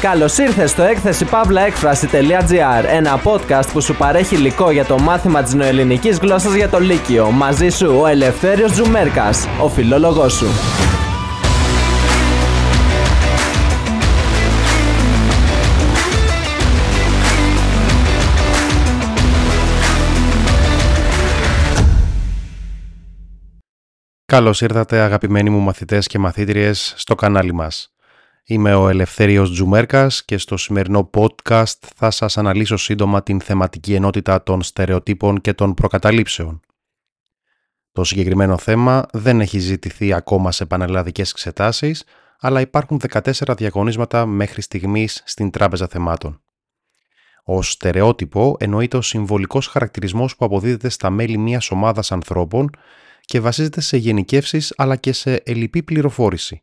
Καλώς ήρθες στο έκθεση παύλαέκφραση.gr, ένα podcast που σου παρέχει υλικό για το μάθημα της νοελληνικής γλώσσας για το Λύκειο. Μαζί σου ο Ελευθέριος Τζουμέρκας, ο φιλόλογός σου. Καλώς ήρθατε αγαπημένοι μου μαθητές και μαθήτριες στο κανάλι μας. Είμαι ο Ελευθέριος Τζουμέρκας και στο σημερινό podcast θα σας αναλύσω σύντομα την θεματική ενότητα των στερεοτύπων και των προκαταλήψεων. Το συγκεκριμένο θέμα δεν έχει ζητηθεί ακόμα σε πανελλαδικές εξετάσεις, αλλά υπάρχουν 14 διαγωνίσματα μέχρι στιγμής στην Τράπεζα Θεμάτων. Ο στερεότυπο εννοείται ο συμβολικός χαρακτηρισμός που αποδίδεται στα μέλη μιας ομάδας ανθρώπων και βασίζεται σε γενικεύσεις αλλά και σε ελλειπή πληροφόρηση.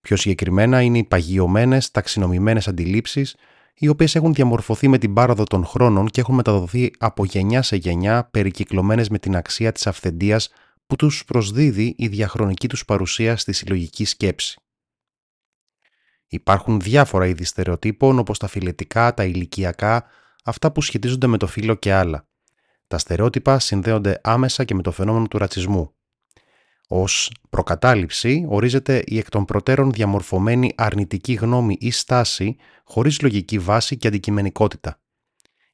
Πιο συγκεκριμένα είναι οι παγιωμένες, ταξινομημένες αντιλήψεις, οι οποίες έχουν διαμορφωθεί με την πάροδο των χρόνων και έχουν μεταδοθεί από γενιά σε γενιά περικυκλωμένες με την αξία της αυθεντίας που τους προσδίδει η διαχρονική τους παρουσία στη συλλογική σκέψη. Υπάρχουν διάφορα είδη στερεοτύπων όπως τα φιλετικά, τα ηλικιακά, αυτά που σχετίζονται με το φύλλο και άλλα. Τα στερεότυπα συνδέονται άμεσα και με το φαινόμενο του ρατσισμού. Ω προκατάληψη ορίζεται η εκ των προτέρων διαμορφωμένη αρνητική γνώμη ή στάση χωρίς λογική βάση και αντικειμενικότητα.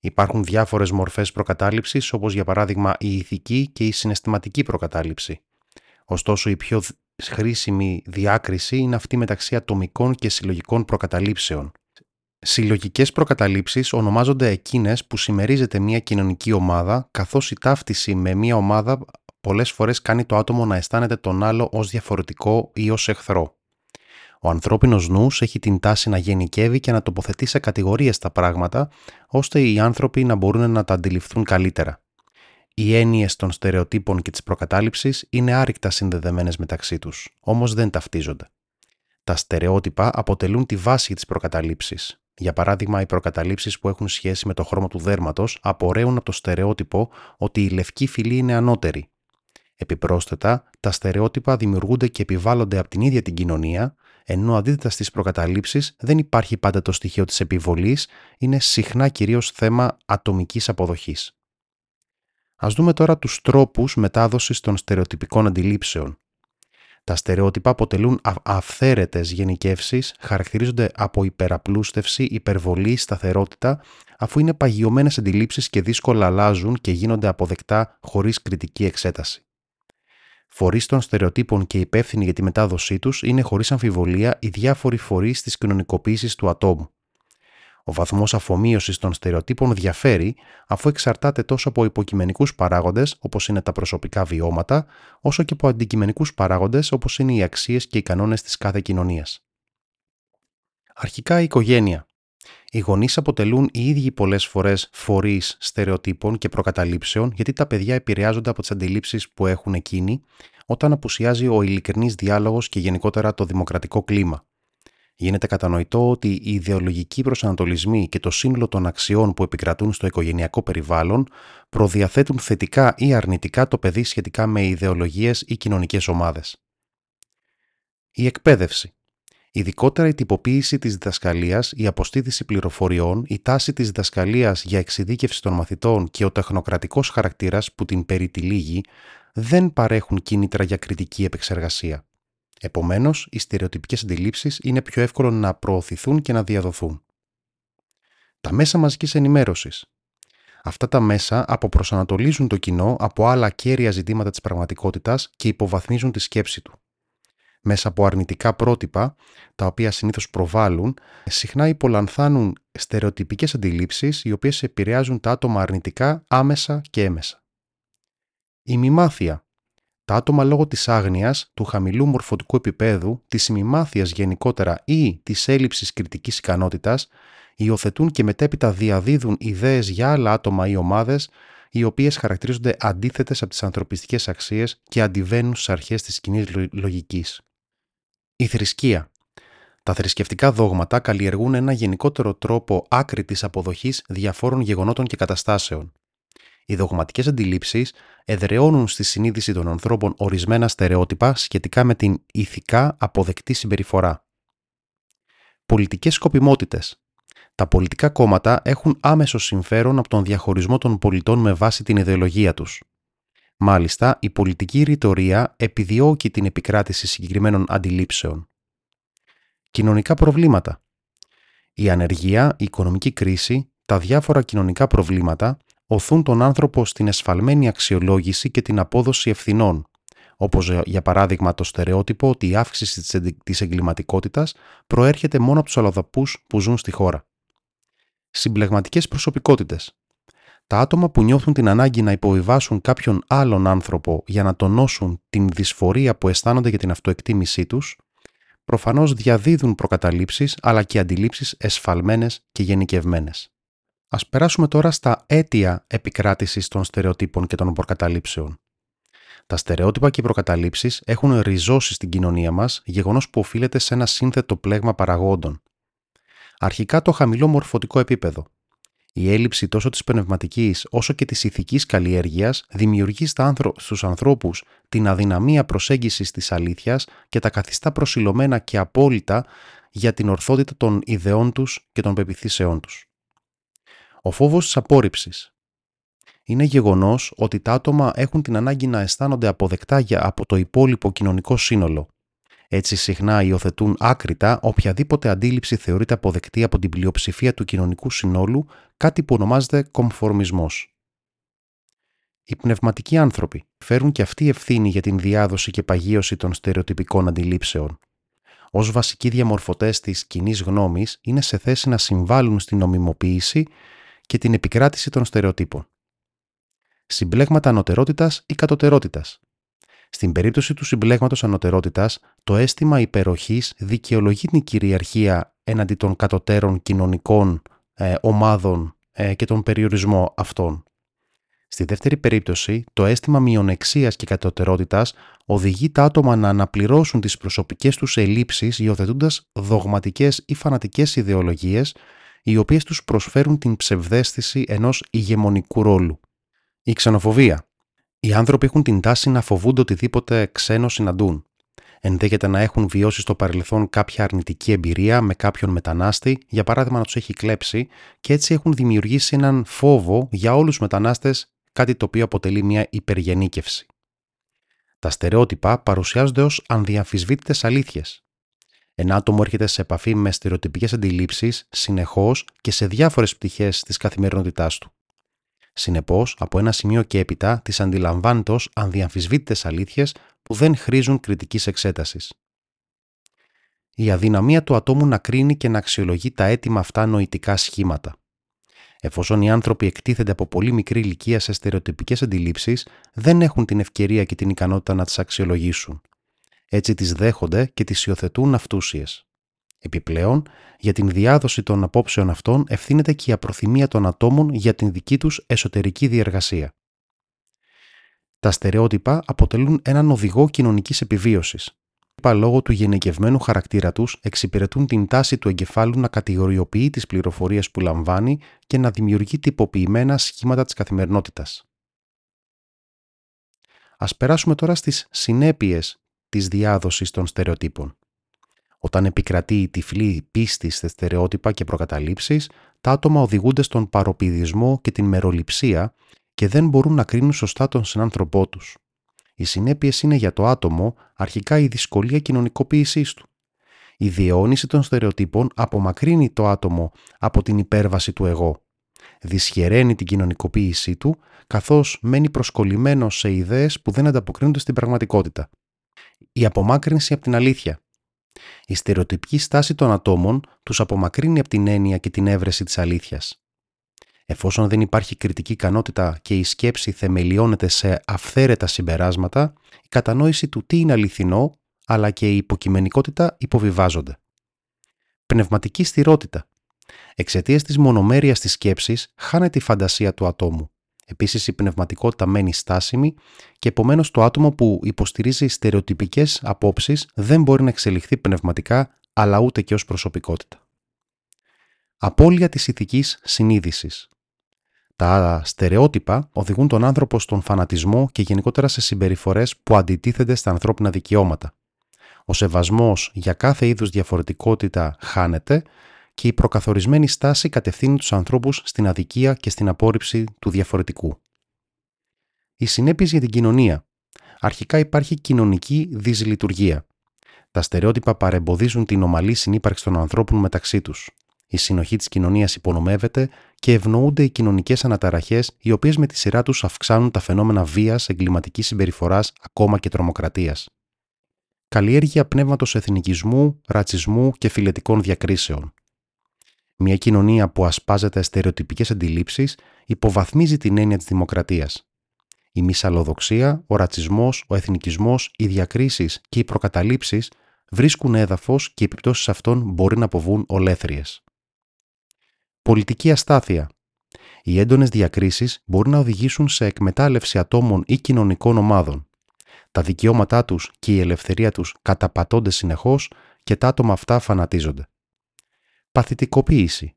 Υπάρχουν διάφορες μορφές προκατάληψης όπως για παράδειγμα η ηθική και η συναισθηματική προκατάληψη. Ωστόσο η πιο χρήσιμη διάκριση είναι αυτή μεταξύ ατομικών και συλλογικών προκαταλήψεων. Συλλογικές προκαταλήψεις ονομάζονται εκείνες που συμμερίζεται μια κοινωνική ομάδα, καθώς η ταύτιση με μια ομάδα πολλές φορές κάνει το άτομο να αισθάνεται τον άλλο ως διαφορετικό ή ως εχθρό. Ο ανθρώπινος νους έχει την τάση να γενικεύει και να τοποθετεί σε κατηγορίες τα πράγματα, ώστε οι άνθρωποι να μπορούν να τα αντιληφθούν καλύτερα. Οι έννοιες των στερεοτύπων και της προκατάληψης είναι άρρηκτα συνδεδεμένες μεταξύ τους, όμως δεν ταυτίζονται. Τα στερεότυπα αποτελούν τη βάση της προκαταλήψης. Για παράδειγμα, οι προκαταλήψεις που έχουν σχέση με το χρώμα του δέρματος απορρέουν από το στερεότυπο ότι η λευκή φυλή είναι ανώτερη. Επιπρόσθετα, τα στερεότυπα δημιουργούνται και επιβάλλονται από την ίδια την κοινωνία, ενώ αντίθετα στις προκαταλήψεις δεν υπάρχει πάντα το στοιχείο της επιβολής, είναι συχνά κυρίως θέμα ατομικής αποδοχής. Α δούμε τώρα τους τρόπους μετάδοσης των στερεοτυπικών αντιλήψεων. Τα στερεότυπα αποτελούν αυθαίρετες γενικεύσεις, χαρακτηρίζονται από υπεραπλούστευση, υπερβολή, σταθερότητα, αφού είναι παγιωμένες αντιλήψεις και δύσκολα αλλάζουν και γίνονται αποδεκτά χωρίς κριτική εξέταση. Φορείς των στερεοτύπων και υπεύθυνοι για τη μετάδοσή τους είναι χωρίς αμφιβολία οι διάφοροι φορείς της κοινωνικοποίησης του ατόμου. Ο βαθμός αφομοίωσης των στερεοτύπων διαφέρει αφού εξαρτάται τόσο από υποκειμενικούς παράγοντες όπως είναι τα προσωπικά βιώματα, όσο και από αντικειμενικούς παράγοντες όπως είναι οι αξίες και οι κανόνες της κάθε κοινωνίας. Αρχικά η οικογένεια. Οι γονείς αποτελούν οι ίδιοι πολλές φορές φορείς στερεοτύπων και προκαταλήψεων γιατί τα παιδιά επηρεάζονται από τις αντιλήψεις που έχουν εκείνοι όταν απουσιάζει ο ειλικρινής διάλογος και γενικότερα το δημοκρατικό κλίμα γίνεται κατανοητό ότι οι ιδεολογικοί προσανατολισμοί και το σύνολο των αξιών που επικρατούν στο οικογενειακό περιβάλλον προδιαθέτουν θετικά ή αρνητικά το παιδί σχετικά με ιδεολογίες ή κοινωνικές ομάδες. Η εκπαίδευση. Ειδικότερα η τυποποίηση της διδασκαλίας, η αποστήθηση πληροφοριών, η τάση της διδασκαλίας για εξειδίκευση των μαθητών και ο τεχνοκρατικός χαρακτήρας που την περιτυλίγει δεν παρέχουν κίνητρα για κριτική επεξεργασία. Επομένως, οι στερεοτυπικές αντιλήψεις είναι πιο εύκολο να προωθηθούν και να διαδοθούν. Τα μέσα μαζικής ενημέρωσης. Αυτά τα μέσα αποπροσανατολίζουν το κοινό από άλλα κέρια ζητήματα της πραγματικότητας και υποβαθμίζουν τη σκέψη του. Μέσα από αρνητικά πρότυπα, τα οποία συνήθως προβάλλουν, συχνά υπολανθάνουν στερεοτυπικές αντιλήψεις οι οποίες επηρεάζουν τα άτομα αρνητικά άμεσα και έμεσα. Η μημάθεια τα άτομα λόγω της άγνοιας, του χαμηλού μορφωτικού επίπεδου, της ημιμάθειας γενικότερα ή της έλλειψης κριτικής ικανότητας, υιοθετούν και μετέπειτα διαδίδουν ιδέες για άλλα άτομα ή ομάδες, οι οποίες χαρακτηρίζονται αντίθετες από τις ανθρωπιστικές αξίες και αντιβαίνουν στις αρχές της κοινής λογικής. Η θρησκεία. Τα θρησκευτικά δόγματα καλλιεργούν ένα γενικότερο τρόπο άκρητης αποδοχής διαφόρων γεγονότων και καταστάσεων. Οι δογματικές αντιλήψεις εδραιώνουν στη συνείδηση των ανθρώπων ορισμένα στερεότυπα σχετικά με την ηθικά αποδεκτή συμπεριφορά. Πολιτικές σκοπιμότητες. Τα πολιτικά κόμματα έχουν άμεσο συμφέρον από τον διαχωρισμό των πολιτών με βάση την ιδεολογία τους. Μάλιστα, η πολιτική ρητορία επιδιώκει την επικράτηση συγκεκριμένων αντιλήψεων. Κοινωνικά προβλήματα. Η ανεργία, η οικονομική κρίση, τα διάφορα κοινωνικά προβλήματα οθούν τον άνθρωπο στην εσφαλμένη αξιολόγηση και την απόδοση ευθυνών, όπως για παράδειγμα το στερεότυπο ότι η αύξηση της εγκληματικότητας προέρχεται μόνο από τους αλλοδαπούς που ζουν στη χώρα. Συμπλεγματικές προσωπικότητες. Τα άτομα που νιώθουν την ανάγκη να υποβιβάσουν κάποιον άλλον άνθρωπο για να τονώσουν την δυσφορία που αισθάνονται για την αυτοεκτίμησή τους, προφανώς διαδίδουν προκαταλήψεις αλλά και αντιλήψεις εσφαλμένες και γενικευμένες. Ας περάσουμε τώρα στα αίτια επικράτησης των στερεοτύπων και των προκαταλήψεων. Τα στερεότυπα και οι προκαταλήψεις έχουν ριζώσει στην κοινωνία μας, γεγονός που οφείλεται σε ένα σύνθετο πλέγμα παραγόντων. Αρχικά το χαμηλό μορφωτικό επίπεδο. Η έλλειψη τόσο της πνευματικής όσο και της ηθικής καλλιέργειας δημιουργεί στους ανθρώπους την αδυναμία προσέγγισης της αλήθειας και τα καθιστά προσιλωμένα και απόλυτα για την ορθότητα των ιδεών τους και των πεπιθήσεών τους. Ο φόβος της απόρριψης. Είναι γεγονός ότι τα άτομα έχουν την ανάγκη να αισθάνονται αποδεκτά για από το υπόλοιπο κοινωνικό σύνολο. Έτσι, συχνά υιοθετούν άκρητα οποιαδήποτε αντίληψη θεωρείται αποδεκτή από την πλειοψηφία του κοινωνικού συνόλου, κάτι που ονομάζεται κομφορμισμός. Οι πνευματικοί άνθρωποι φέρουν και αυτοί ευθύνη για την διάδοση και παγίωση των στερεοτυπικών αντιλήψεων. Ω βασικοί διαμορφωτές της κοινή γνώμης, είναι σε θέση να συμβάλλουν στην νομιμοποίηση και την επικράτηση των στερεοτύπων. Συμπλέγματα ανωτερότητας ή κατωτερότητας. Στην περίπτωση του συμπλέγματος ανωτερότητας, το αίσθημα υπεροχής δικαιολογεί την κυριαρχία έναντι των κατωτέρων κοινωνικών ε, ομάδων ε, και τον περιορισμό αυτών. Στη δεύτερη περίπτωση, το αίσθημα μειονεξίας και κατωτερότητας οδηγεί τα άτομα να αναπληρώσουν τις προσωπικές τους ελλείψεις υιοθετώντα δογματικές ή φανατικές ιδεολογίες οι οποίες τους προσφέρουν την ψευδέστηση ενός ηγεμονικού ρόλου. Η ξενοφοβία. Οι άνθρωποι έχουν την τάση να φοβούνται οτιδήποτε ξένο συναντούν. Ενδέχεται να έχουν βιώσει στο παρελθόν κάποια αρνητική εμπειρία με κάποιον μετανάστη, για παράδειγμα να τους έχει κλέψει, και έτσι έχουν δημιουργήσει έναν φόβο για όλους τους μετανάστες, κάτι το οποίο αποτελεί μια υπεργενίκευση. Τα στερεότυπα παρουσιάζονται ως ανδιαμφισβήτητες αλήθειες, ένα άτομο έρχεται σε επαφή με στερεοτυπικές αντιλήψεις συνεχώς και σε διάφορες πτυχές της καθημερινότητάς του. Συνεπώς, από ένα σημείο και έπειτα τις αντιλαμβάνεται ως ανδιαμφισβήτητες αλήθειες που δεν χρήζουν κριτικής εξέτασης. Η αδυναμία του ατόμου να κρίνει και να αξιολογεί τα έτοιμα αυτά νοητικά σχήματα. Εφόσον οι άνθρωποι εκτίθενται από πολύ μικρή ηλικία σε στερεοτυπικές αντιλήψεις, δεν έχουν την ευκαιρία και την ικανότητα να τις αξιολογήσουν έτσι τις δέχονται και τις υιοθετούν αυτούσιες. Επιπλέον, για την διάδοση των απόψεων αυτών ευθύνεται και η απροθυμία των ατόμων για την δική τους εσωτερική διεργασία. Τα στερεότυπα αποτελούν έναν οδηγό κοινωνικής επιβίωσης. Λόγω του γενικευμένου χαρακτήρα τους εξυπηρετούν την τάση του εγκεφάλου να κατηγοριοποιεί τις πληροφορίες που λαμβάνει και να δημιουργεί τυποποιημένα σχήματα της καθημερινότητας. Ας περάσουμε τώρα στις συνέπειες της διάδοσης των στερεοτύπων. Όταν επικρατεί η τυφλή πίστη σε στερεότυπα και προκαταλήψεις, τα άτομα οδηγούνται στον παροπηδισμό και την μεροληψία και δεν μπορούν να κρίνουν σωστά τον συνάνθρωπό τους. Οι συνέπειες είναι για το άτομο αρχικά η δυσκολία κοινωνικοποίησής του. Η διαιώνιση των στερεοτύπων απομακρύνει το άτομο από την υπέρβαση του εγώ. Δυσχεραίνει την κοινωνικοποίησή του, καθώς μένει προσκολλημένο σε ιδέες που δεν ανταποκρίνονται στην πραγματικότητα η απομάκρυνση από την αλήθεια. Η στερεοτυπική στάση των ατόμων τους απομακρύνει από την έννοια και την έβρεση της αλήθειας. Εφόσον δεν υπάρχει κριτική ικανότητα και η σκέψη θεμελιώνεται σε αυθαίρετα συμπεράσματα, η κατανόηση του τι είναι αληθινό, αλλά και η υποκειμενικότητα υποβιβάζονται. Πνευματική στηρότητα. Εξαιτίας της μονομέρειας της σκέψης, χάνεται η φαντασία του ατόμου. Επίσης η πνευματικότητα μένει στάσιμη και επομένως το άτομο που υποστηρίζει στερεοτυπικές απόψεις δεν μπορεί να εξελιχθεί πνευματικά αλλά ούτε και ως προσωπικότητα. Απόλυα της ηθικής συνείδησης. Τα στερεότυπα οδηγούν τον άνθρωπο στον φανατισμό και γενικότερα σε συμπεριφορές που αντιτίθενται στα ανθρώπινα δικαιώματα. Ο σεβασμός για κάθε είδους διαφορετικότητα χάνεται και η προκαθορισμένη στάση κατευθύνει τους ανθρώπους στην αδικία και στην απόρριψη του διαφορετικού. Οι συνέπειες για την κοινωνία. Αρχικά υπάρχει κοινωνική δυσλειτουργία. Τα στερεότυπα παρεμποδίζουν την ομαλή συνύπαρξη των ανθρώπων μεταξύ τους. Η συνοχή της κοινωνίας υπονομεύεται και ευνοούνται οι κοινωνικές αναταραχές οι οποίες με τη σειρά τους αυξάνουν τα φαινόμενα βίας, εγκληματικής συμπεριφοράς, ακόμα και τρομοκρατίας. Καλλιέργεια πνεύματος εθνικισμού, ρατσισμού και φιλετικών διακρίσεων. Μια κοινωνία που ασπάζεται στερεοτυπικές αντιλήψεις υποβαθμίζει την έννοια της δημοκρατίας. Η μυσαλλοδοξία, ο ρατσισμός, ο εθνικισμός, οι διακρίσεις και οι προκαταλήψεις βρίσκουν έδαφος και οι επιπτώσεις αυτών μπορεί να αποβούν ολέθριες. Πολιτική αστάθεια. Οι έντονες διακρίσεις μπορεί να οδηγήσουν σε εκμετάλλευση ατόμων ή κοινωνικών ομάδων. Τα δικαιώματά τους και η ελευθερία τους καταπατώνται συνεχώς και τα άτομα αυτά φανατίζονται. Παθητικοποίηση.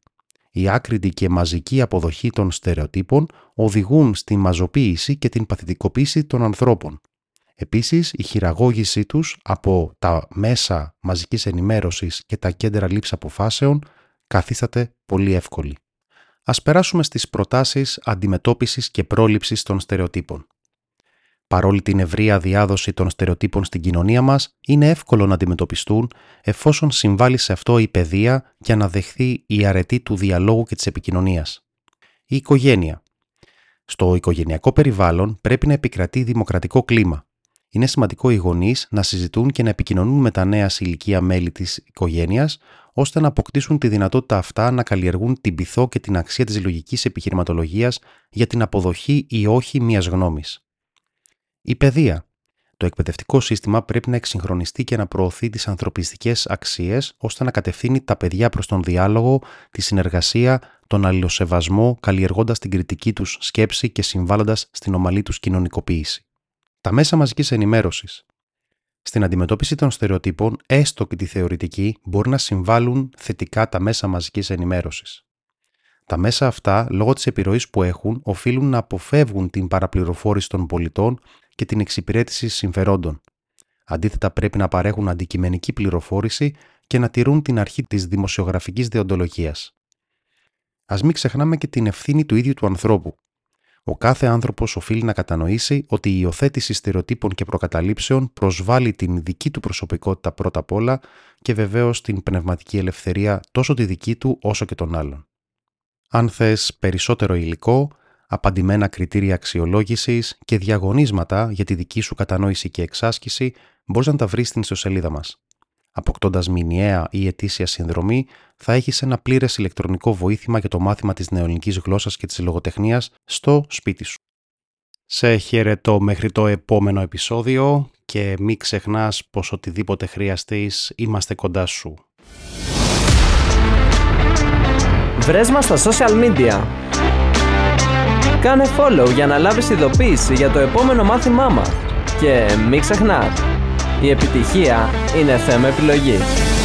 Η άκρητη και μαζική αποδοχή των στερεοτύπων οδηγούν στη μαζοποίηση και την παθητικοποίηση των ανθρώπων. Επίσης, η χειραγώγησή τους από τα μέσα μαζικής ενημέρωσης και τα κέντρα λήψης αποφάσεων καθίσταται πολύ εύκολη. Ας περάσουμε στις προτάσεις αντιμετώπισης και πρόληψης των στερεοτύπων. Παρόλη την ευρεία διάδοση των στερεοτύπων στην κοινωνία μας, είναι εύκολο να αντιμετωπιστούν εφόσον συμβάλλει σε αυτό η παιδεία και να δεχθεί η αρετή του διαλόγου και της επικοινωνίας. Η οικογένεια. Στο οικογενειακό περιβάλλον πρέπει να επικρατεί δημοκρατικό κλίμα. Είναι σημαντικό οι γονείς να συζητούν και να επικοινωνούν με τα νέα σε ηλικία μέλη της οικογένειας, ώστε να αποκτήσουν τη δυνατότητα αυτά να καλλιεργούν την πειθό και την αξία της λογικής επιχειρηματολογίας για την αποδοχή ή όχι μιας γνώμης. Η παιδεία. Το εκπαιδευτικό σύστημα πρέπει να εξυγχρονιστεί και να προωθεί τις ανθρωπιστικές αξίες ώστε να κατευθύνει τα παιδιά προς τον διάλογο, τη συνεργασία, τον αλληλοσεβασμό, καλλιεργώντας την κριτική τους σκέψη και συμβάλλοντας στην ομαλή τους κοινωνικοποίηση. Τα μέσα μαζικής ενημέρωσης. Στην αντιμετώπιση των στερεοτύπων, έστω και τη θεωρητική, μπορεί να συμβάλλουν θετικά τα μέσα μαζικής ενημέρωσης. Τα μέσα αυτά, λόγω της επιρροής που έχουν, οφείλουν να αποφεύγουν την παραπληροφόρηση των πολιτών και την εξυπηρέτηση συμφερόντων. Αντίθετα, πρέπει να παρέχουν αντικειμενική πληροφόρηση και να τηρούν την αρχή της δημοσιογραφικής διοντολογίας. Α μην ξεχνάμε και την ευθύνη του ίδιου του ανθρώπου. Ο κάθε άνθρωπος οφείλει να κατανοήσει ότι η υιοθέτηση στερεοτύπων και προκαταλήψεων προσβάλλει την δική του προσωπικότητα πρώτα απ' όλα και βεβαίως την πνευματική ελευθερία τόσο τη δική του όσο και των άλλων. Αν θες περισσότερο υλικό, απαντημένα κριτήρια αξιολόγησης και διαγωνίσματα για τη δική σου κατανόηση και εξάσκηση, μπορείς να τα βρεις στην ιστοσελίδα μας. Αποκτώντας μηνιαία ή ετήσια συνδρομή, θα έχεις ένα πλήρες ηλεκτρονικό βοήθημα για το μάθημα της νεοελληνικής γλώσσας και της λογοτεχνίας στο σπίτι σου. Σε χαιρετώ μέχρι το επόμενο επεισόδιο και μην ξεχνάς πως οτιδήποτε χρειαστείς είμαστε κοντά σου. Βρες μας στα social media. Κάνε follow για να λάβεις ειδοποίηση για το επόμενο μάθημά μας. Και μην ξεχνάς, η επιτυχία είναι θέμα επιλογής.